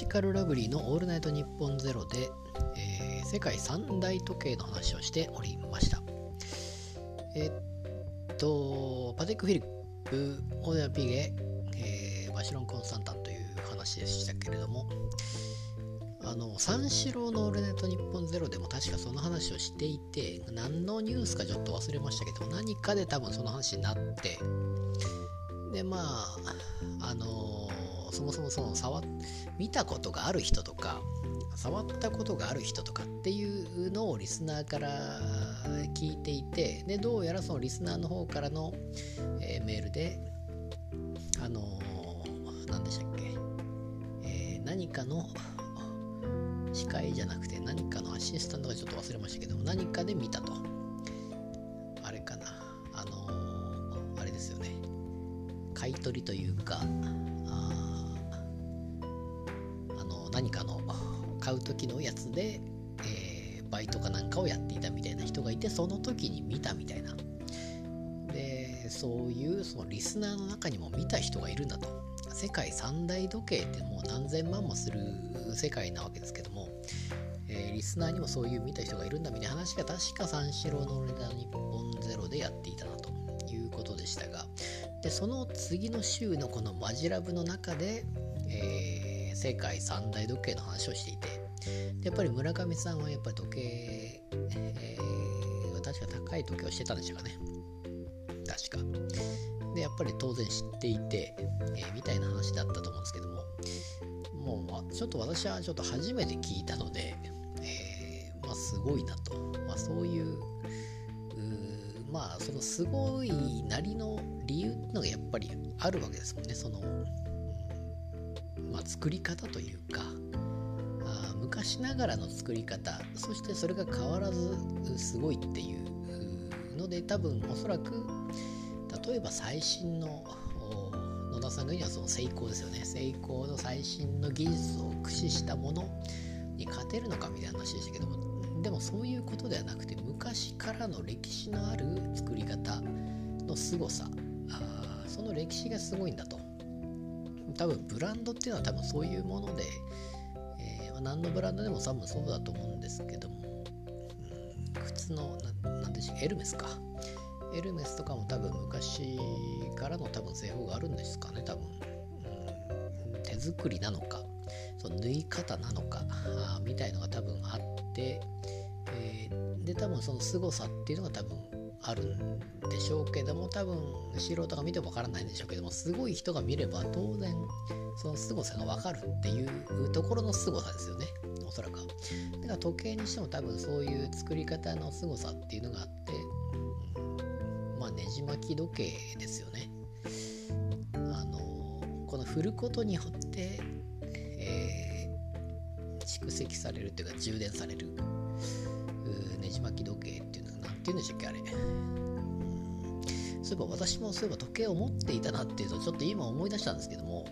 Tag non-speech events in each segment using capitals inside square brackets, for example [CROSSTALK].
ジカルラブリーの「オールナイトニッポンゼロで、えー、世界三大時計の話をしておりました。えっと、パティック・フィリップ、オーデア・ピゲ、えー、バシロン・コンスタンタンという話でしたけれども、あの三四郎の「オールナイトニッポンゼロでも確かその話をしていて何のニュースかちょっと忘れましたけど何かで多分その話になってでまああのそもそもその触見たことがある人とか触ったことがある人とかっていうのをリスナーから聞いていてでどうやらそのリスナーの方からの、えー、メールであのー、何でしたっけ、えー、何かの司会じゃなくて何かのアシスタントがちょっと忘れましたけども何かで見たと。あれかな。あのー、あれですよね。買い取りというか何かの買う時のやつで、えー、バイトかなんかをやっていたみたいな人がいてその時に見たみたいな。でそういうそのリスナーの中にも見た人がいるんだと。世界三大時計ってもう何千万もする世界なわけですけども、えー、リスナーにもそういう見た人がいるんだみたいな話が確か三四郎の俺ら日本ゼロでやっていたなということでしたが。でその次の週のこのマジラブの中で、えー世界三大時計の話をしていてやっぱり村上さんはやっぱり時計、えー、確か高い時計をしてたんでしょうかね。確か。でやっぱり当然知っていて、えー、みたいな話だったと思うんですけどももうちょっと私はちょっと初めて聞いたので、えー、まあすごいなと、まあ、そういうまあそのすごいなりの理由っていうのがやっぱりあるわけですもんね。そのまあ、作り方というかあ昔ながらの作り方そしてそれが変わらずすごいっていうので多分おそらく例えば最新の野田さんが言うにはその成功ですよね。成功の最新の技術を駆使したものに勝てるのかみたいな話でしたけどもでもそういうことではなくて昔からの歴史のある作り方の凄さあその歴史がすごいんだと。多分ブランドっていうのは多分そういうもので、えー、何のブランドでも多分そうだと思うんですけども、うん、普通の何でしょうエルメスか。エルメスとかも多分昔からの多分製法があるんですかね多分、うん、手作りなのかその縫い方なのかみたいのが多分あって、えー、で多分その凄さっていうのが多分あるんでしょうけども多分素人が見てもわからないんでしょうけどもすごい人が見れば当然その凄さがわかるっていうところの凄さですよね。おそらく。だから時計にしても多分そういう作り方の凄さっていうのがあって、まあねじ巻き時計ですよね。あのこの振ることによって、えー、蓄積されるっていうか充電されるねじ巻き時計っていうのは何て言うんでしたっけあれ。そういえば私もそういえば時計を持っていたなっていうとちょっと今思い出したんですけども。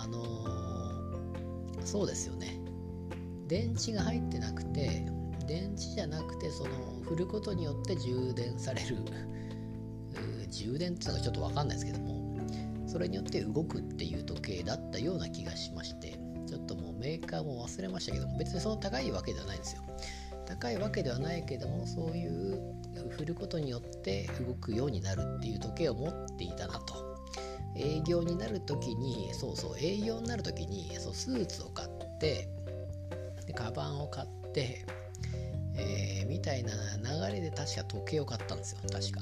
あのー、そうですよね。電池が入ってなくて電池じゃなくてその振ることによって充電される。充電っていうのがちょっと分かんないですけども。それによって動くっていう時計だったような気がしまして。ちょっともうメーカーも忘れましたけども別にその高いわけではないんですよ。高いわけではないけどもそういう振ることによって動くようになるっていう時計を持っていたなと。営業になる時にそうそう営業になる時にそうスーツを買ってでカバンを買って、えー、みたいな流れで確か時計を買ったんですよ確か。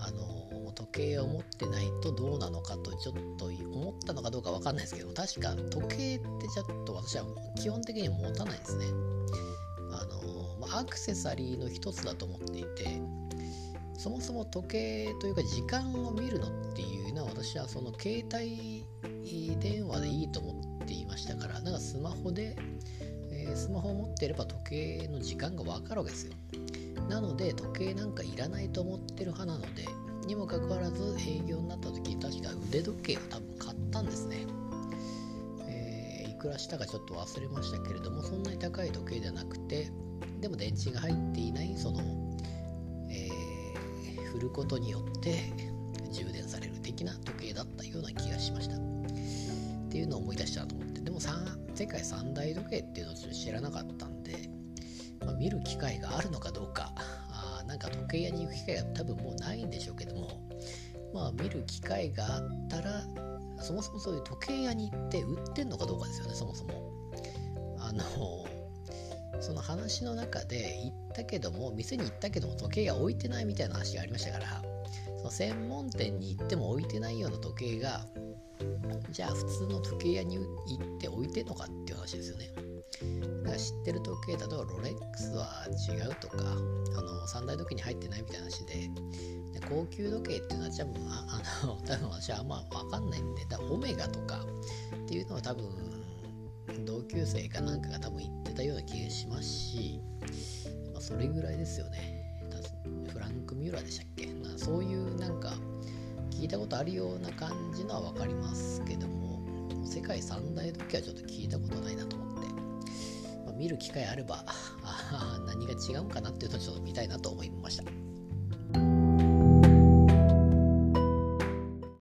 あの時計を持ってないとどうなのかとちょっと思ったのかどうか分かんないですけど確か時計ってちょっと私は基本的には持たないですね。あの、アクセサリーの一つだと思っていてそもそも時計というか時間を見るのっていうのは私はその携帯電話でいいと思っていましたからなんかスマホで、えー、スマホを持っていれば時計の時間が分かるわけですよ。なので時計なんかいらないと思ってる派なのでにもかかわらず営業になった時に確か腕時計を多分買ったんですね。くらしたかちょっと忘れましたけれどもそんなに高い時計ではなくてでも電池が入っていないその、えー、振ることによって充電される的な時計だったような気がしました。っていうのを思い出したと思って。でも世界三大時計っていうのをちょっと知らなかったんで、まあ、見る機会があるのかどうかあなんか時計屋に行く機会が多分もうないんでしょうけどもまあ見る機会があったらそもそもそういう時計屋に行って売ってんのかどうかですよねそもそも。あのその話の中で行ったけども店に行ったけども時計が置いてないみたいな話がありましたからその専門店に行っても置いてないような時計がじゃあ普通の時計屋に行って置いてんのかっていう話ですよね。だから知ってる時計例えばロレックスは違うとかあの三大時計に入ってないみたいな話でで高級時計っていうのは多分あ [LAUGHS] あの多分私はあんま分かんないんで多分オメガとかっていうのは多分同級生かなんかが多分言ってたような気がしますし、まあ、それぐらいですよね。フランク・ミューラーでしたっけ？なそういうなんか聞いたことあるような感じのは分かりますけども世界三大時計はちょっと聞いたことないなと思って、見る機会あればあ何が違うかなっていうのをちょっと見たいなと思いました。